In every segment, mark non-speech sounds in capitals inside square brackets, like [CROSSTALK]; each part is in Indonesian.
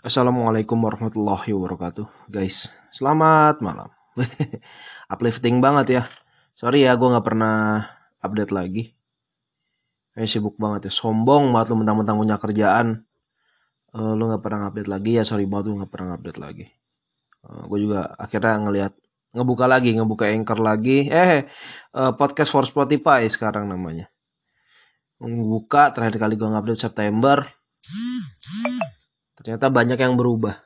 Assalamualaikum warahmatullahi wabarakatuh. Guys, selamat malam. [LAUGHS] Uplifting banget ya. Sorry ya, gue gak pernah update lagi. Kayak sibuk banget ya. Sombong banget lu mentang-mentang punya kerjaan. Uh, Lu gak pernah update lagi ya. Sorry banget lu gak pernah update lagi. Uh, Gue juga akhirnya ngelihat Ngebuka lagi, ngebuka anchor lagi. Eh, uh, podcast for Spotify sekarang namanya. Ngebuka, terakhir kali gue ngupdate September ternyata banyak yang berubah.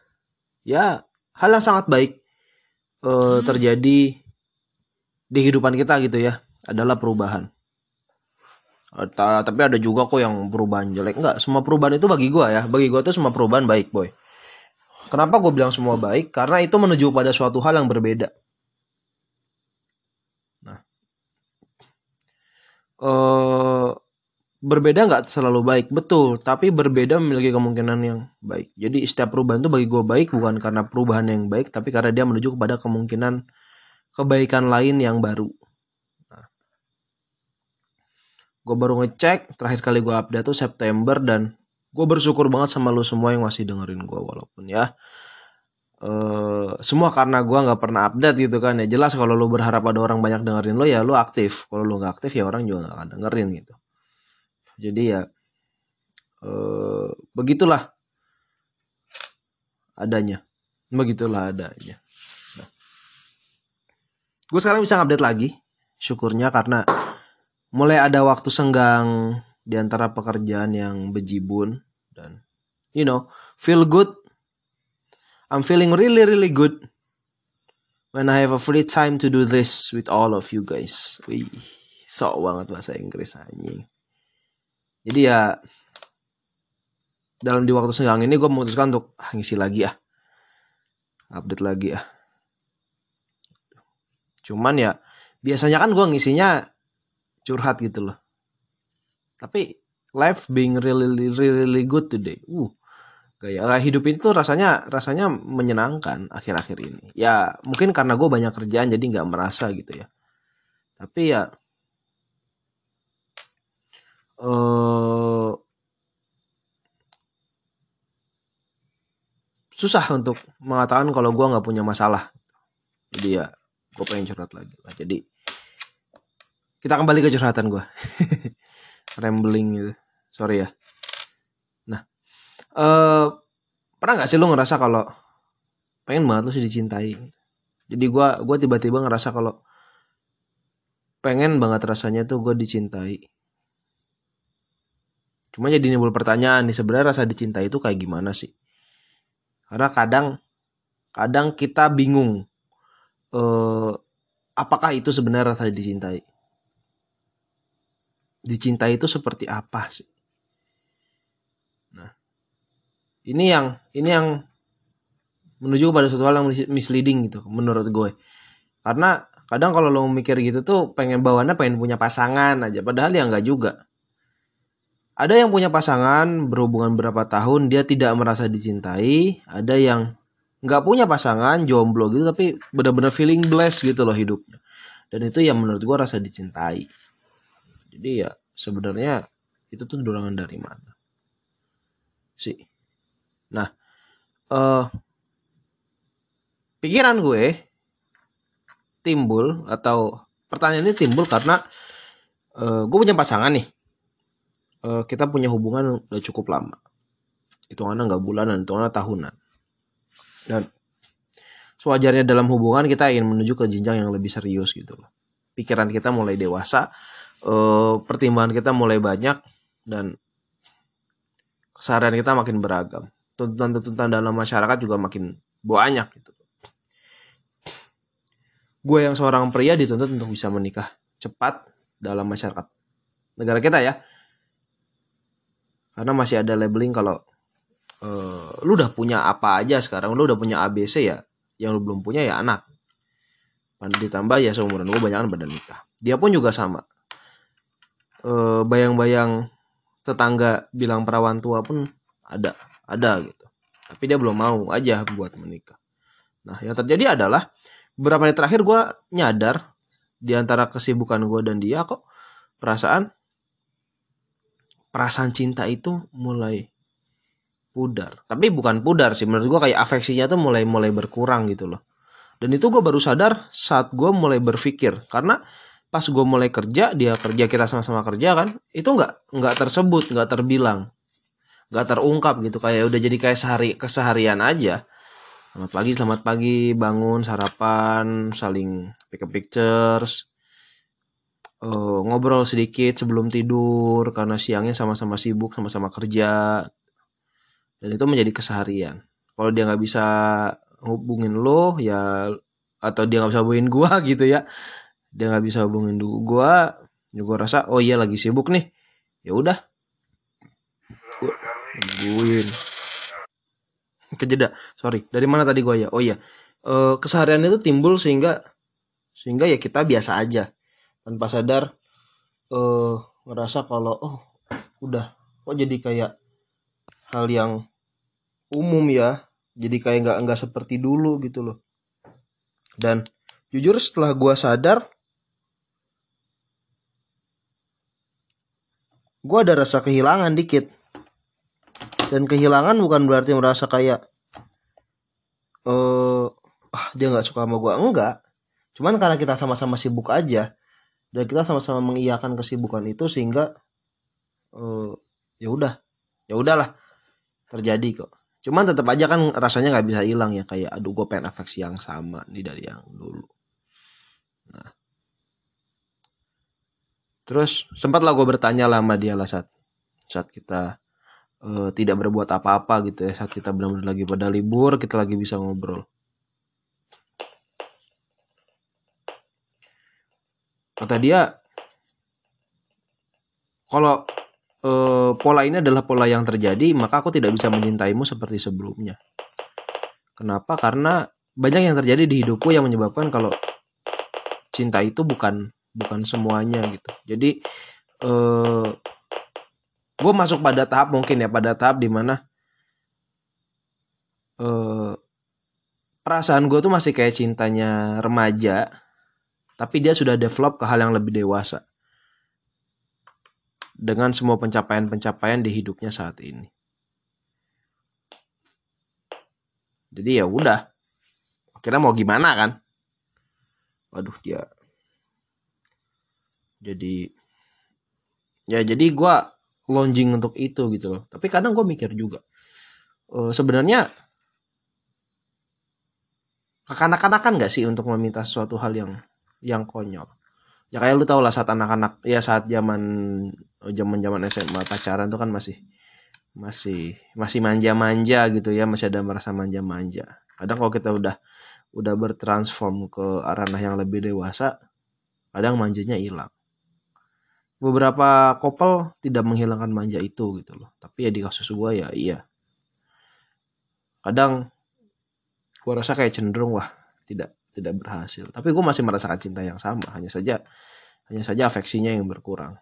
Ya hal yang sangat baik uh, terjadi di kehidupan kita gitu ya adalah perubahan. Uh, tapi ada juga kok yang perubahan jelek. Enggak semua perubahan itu bagi gue ya. Bagi gue itu semua perubahan baik boy. Kenapa gue bilang semua baik? Karena itu menuju pada suatu hal yang berbeda. Nah. Uh, berbeda nggak selalu baik betul. Tapi berbeda memiliki kemungkinan yang baik. Jadi setiap perubahan itu bagi gue baik bukan karena perubahan yang baik tapi karena dia menuju kepada kemungkinan kebaikan lain yang baru. Nah, gue baru ngecek terakhir kali gue update tuh September dan gue bersyukur banget sama lo semua yang masih dengerin gue walaupun ya uh, semua karena gue nggak pernah update gitu kan ya. Jelas kalau lo berharap ada orang banyak dengerin lo ya lo aktif. Kalau lo nggak aktif ya orang juga nggak akan dengerin gitu jadi ya eh, begitulah adanya begitulah adanya nah. gue sekarang bisa update lagi syukurnya karena mulai ada waktu senggang di antara pekerjaan yang bejibun dan you know feel good I'm feeling really really good when I have a free time to do this with all of you guys. Wih, sok banget bahasa Inggris anjing jadi ya dalam di waktu senggang ini gue memutuskan untuk ah, ngisi lagi ya update lagi ya cuman ya biasanya kan gue ngisinya curhat gitu loh. Tapi life being really really, really good today uh kayak hidup itu rasanya rasanya menyenangkan akhir-akhir ini. Ya mungkin karena gue banyak kerjaan jadi nggak merasa gitu ya. Tapi ya uh, susah untuk mengatakan kalau gue nggak punya masalah. Jadi ya gue pengen curhat lagi lah. Jadi kita kembali ke curhatan gue [LAUGHS] rambling gitu. Sorry ya. Nah uh, pernah nggak sih lo ngerasa kalau pengen banget lo sih dicintai? Jadi gue gue tiba-tiba ngerasa kalau pengen banget rasanya tuh gue dicintai Cuma jadi nimbul pertanyaan nih sebenarnya rasa dicinta itu kayak gimana sih? Karena kadang kadang kita bingung eh, apakah itu sebenarnya rasa dicintai? Dicintai itu seperti apa sih? Nah, ini yang ini yang menuju pada suatu hal yang misleading gitu menurut gue. Karena kadang kalau lo mikir gitu tuh pengen bawaannya pengen punya pasangan aja padahal ya nggak juga ada yang punya pasangan berhubungan berapa tahun dia tidak merasa dicintai, ada yang nggak punya pasangan jomblo gitu tapi benar-benar feeling blessed gitu loh hidupnya. Dan itu yang menurut gue rasa dicintai. Jadi ya sebenarnya itu tuh dorongan dari mana sih? Nah, uh, pikiran gue timbul atau pertanyaan ini timbul karena uh, gue punya pasangan nih uh, kita punya hubungan udah cukup lama. Hitungannya nggak bulanan hitungannya tahunan. Dan sewajarnya dalam hubungan kita ingin menuju ke jenjang yang lebih serius gitu loh. Pikiran kita mulai dewasa uh, pertimbangan kita mulai banyak dan keseharian kita makin beragam. Tuntutan-tuntutan dalam masyarakat juga makin banyak gitu. Gue yang seorang pria dituntut untuk bisa menikah cepat dalam masyarakat. Negara kita ya karena masih ada labeling kalau uh, lu udah punya apa aja sekarang lu udah punya ABC ya yang lu belum punya ya anak. Ditambah ya seumuran gue banyak pada nikah. Dia pun juga sama. Uh, bayang-bayang tetangga bilang perawan tua pun ada ada gitu. Tapi dia belum mau aja buat menikah. Nah yang terjadi adalah beberapa hari terakhir gue nyadar di antara kesibukan gue dan dia kok perasaan perasaan cinta itu mulai pudar. Tapi bukan pudar sih menurut gue kayak afeksinya tuh mulai mulai berkurang gitu loh. Dan itu gue baru sadar saat gue mulai berpikir. Karena pas gue mulai kerja dia kerja kita sama-sama kerja kan itu nggak nggak tersebut nggak terbilang. Nggak terungkap gitu kayak udah jadi kayak sehari keseharian aja. Selamat pagi selamat pagi bangun sarapan saling pick up pictures uh, ngobrol sedikit sebelum tidur karena siangnya sama-sama sibuk sama-sama kerja. Dan itu menjadi keseharian. Kalau dia nggak bisa hubungin lo ya atau dia nggak bisa hubungin gua [LAUGHS] gitu ya. Dia nggak bisa hubungin gua ya gua rasa oh iya lagi sibuk nih. Ya udah. Nungguin. Kejeda sorry. Dari mana tadi gua ya? Oh iya. E, keseharian itu timbul sehingga sehingga ya kita biasa aja tanpa sadar eh ngerasa kalau oh udah kok jadi kayak hal yang umum ya jadi kayak nggak nggak seperti dulu gitu loh. Dan jujur setelah gua sadar gua ada rasa kehilangan dikit. Dan kehilangan bukan berarti merasa kayak eh uh, ah dia nggak suka sama gua. Enggak. Cuman karena kita sama-sama sibuk aja dan kita sama-sama mengiyakan kesibukan itu sehingga uh, ya udah ya udahlah terjadi kok. Cuman tetap aja kan rasanya nggak bisa hilang ya kayak aduh gue pengen afeksi yang sama nih dari yang dulu. Nah. Terus sempat lah gue bertanya lah sama dia lah saat saat kita uh, tidak berbuat apa-apa gitu ya saat kita benar-benar lagi pada libur kita lagi bisa ngobrol kata dia kalau e, pola ini adalah pola yang terjadi maka aku tidak bisa mencintaimu seperti sebelumnya. Kenapa? Karena banyak yang terjadi di hidupku yang menyebabkan kalau cinta itu bukan bukan semuanya gitu. Jadi e, gue masuk pada tahap mungkin ya pada tahap di mana e, perasaan gue tuh masih kayak cintanya remaja tapi dia sudah develop ke hal yang lebih dewasa dengan semua pencapaian-pencapaian di hidupnya saat ini. Jadi ya udah. Akhirnya mau gimana kan? Waduh dia. Jadi ya jadi gue launching untuk itu gitu loh. Tapi kadang gue mikir juga. Uh, sebenarnya kekanak-kanakan gak sih untuk meminta sesuatu hal yang yang konyol. Ya kayak lu tau lah saat anak-anak ya saat zaman zaman zaman SMA pacaran tuh kan masih masih masih manja-manja gitu ya masih ada merasa manja-manja. Kadang kalau kita udah udah bertransform ke ranah yang lebih dewasa kadang manjanya hilang. Beberapa couple tidak menghilangkan manja itu gitu loh. Tapi ya di kasus gue ya iya. Kadang gue rasa kayak cenderung wah tidak tidak berhasil. Tapi gue masih merasakan cinta yang sama hanya saja hanya saja afeksinya yang berkurang.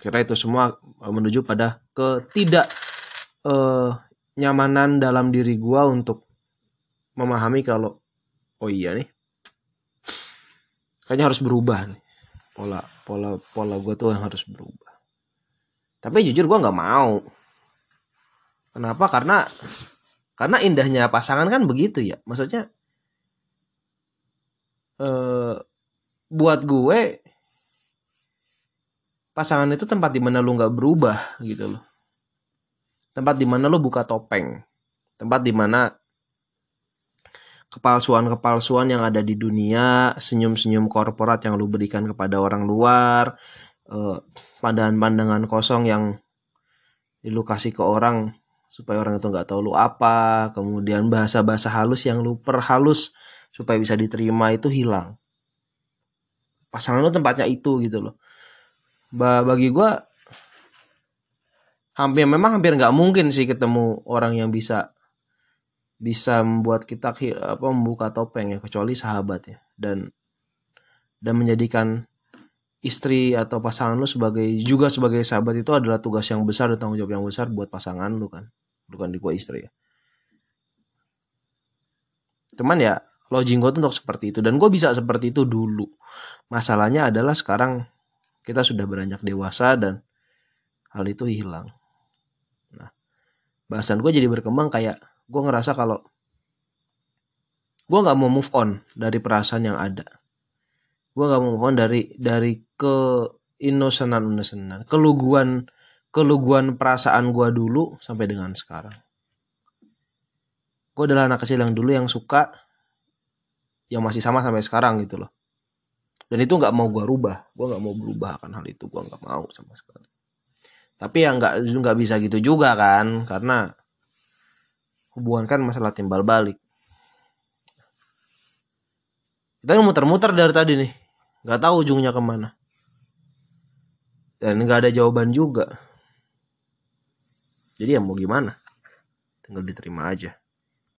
Kira itu semua eh, menuju pada ketidak uh, nyamanan dalam diri gue untuk memahami kalau oh iya nih kayaknya harus berubah nih. Pola pola pola gue tuh yang harus berubah. Tapi jujur gue nggak mau. Kenapa? Karena karena indahnya pasangan kan begitu ya. Maksudnya eh, buat gue pasangan itu tempat di mana lu nggak berubah gitu loh. Tempat di mana lu buka topeng. Tempat di mana kepalsuan-kepalsuan yang ada di dunia senyum-senyum korporat yang lu berikan kepada orang luar eh, pandangan-pandangan kosong yang lu kasih ke orang supaya orang itu nggak tahu lu apa kemudian bahasa-bahasa halus yang lu perhalus supaya bisa diterima itu hilang. Pasangan lo tempatnya itu gitu loh. Ba bagi gue hampir memang hampir nggak mungkin sih ketemu orang yang bisa bisa membuat kita apa membuka topeng ya kecuali sahabat ya. Dan dan menjadikan istri atau pasangan lu sebagai juga sebagai sahabat itu adalah tugas yang besar dan tanggung jawab yang besar buat pasangan lu kan. Bukan di gua istri ya. Cuman ya loging gue untuk seperti itu. Dan gue bisa seperti itu dulu. Masalahnya adalah sekarang kita sudah beranjak dewasa dan hal itu hilang. Nah bahasan gue jadi berkembang kayak gue ngerasa kalau gue nggak mau move on dari perasaan yang ada. Gue nggak mau move on dari dari ke inosenan inosenan keluguan keluguan perasaan gue dulu sampai dengan sekarang. Gue adalah anak kecil yang dulu yang suka yang masih sama sampai sekarang gitu loh. Dan itu nggak mau gue rubah. Gue nggak mau berubah akan hal itu. Gue nggak mau sama sekali. Tapi ya nggak nggak bisa gitu juga kan karena hubungan kan masalah timbal balik. Kita muter-muter dari tadi nih. Nggak tahu ujungnya ke mana. Dan nggak ada jawaban juga. Jadi ya mau gimana? Tinggal diterima aja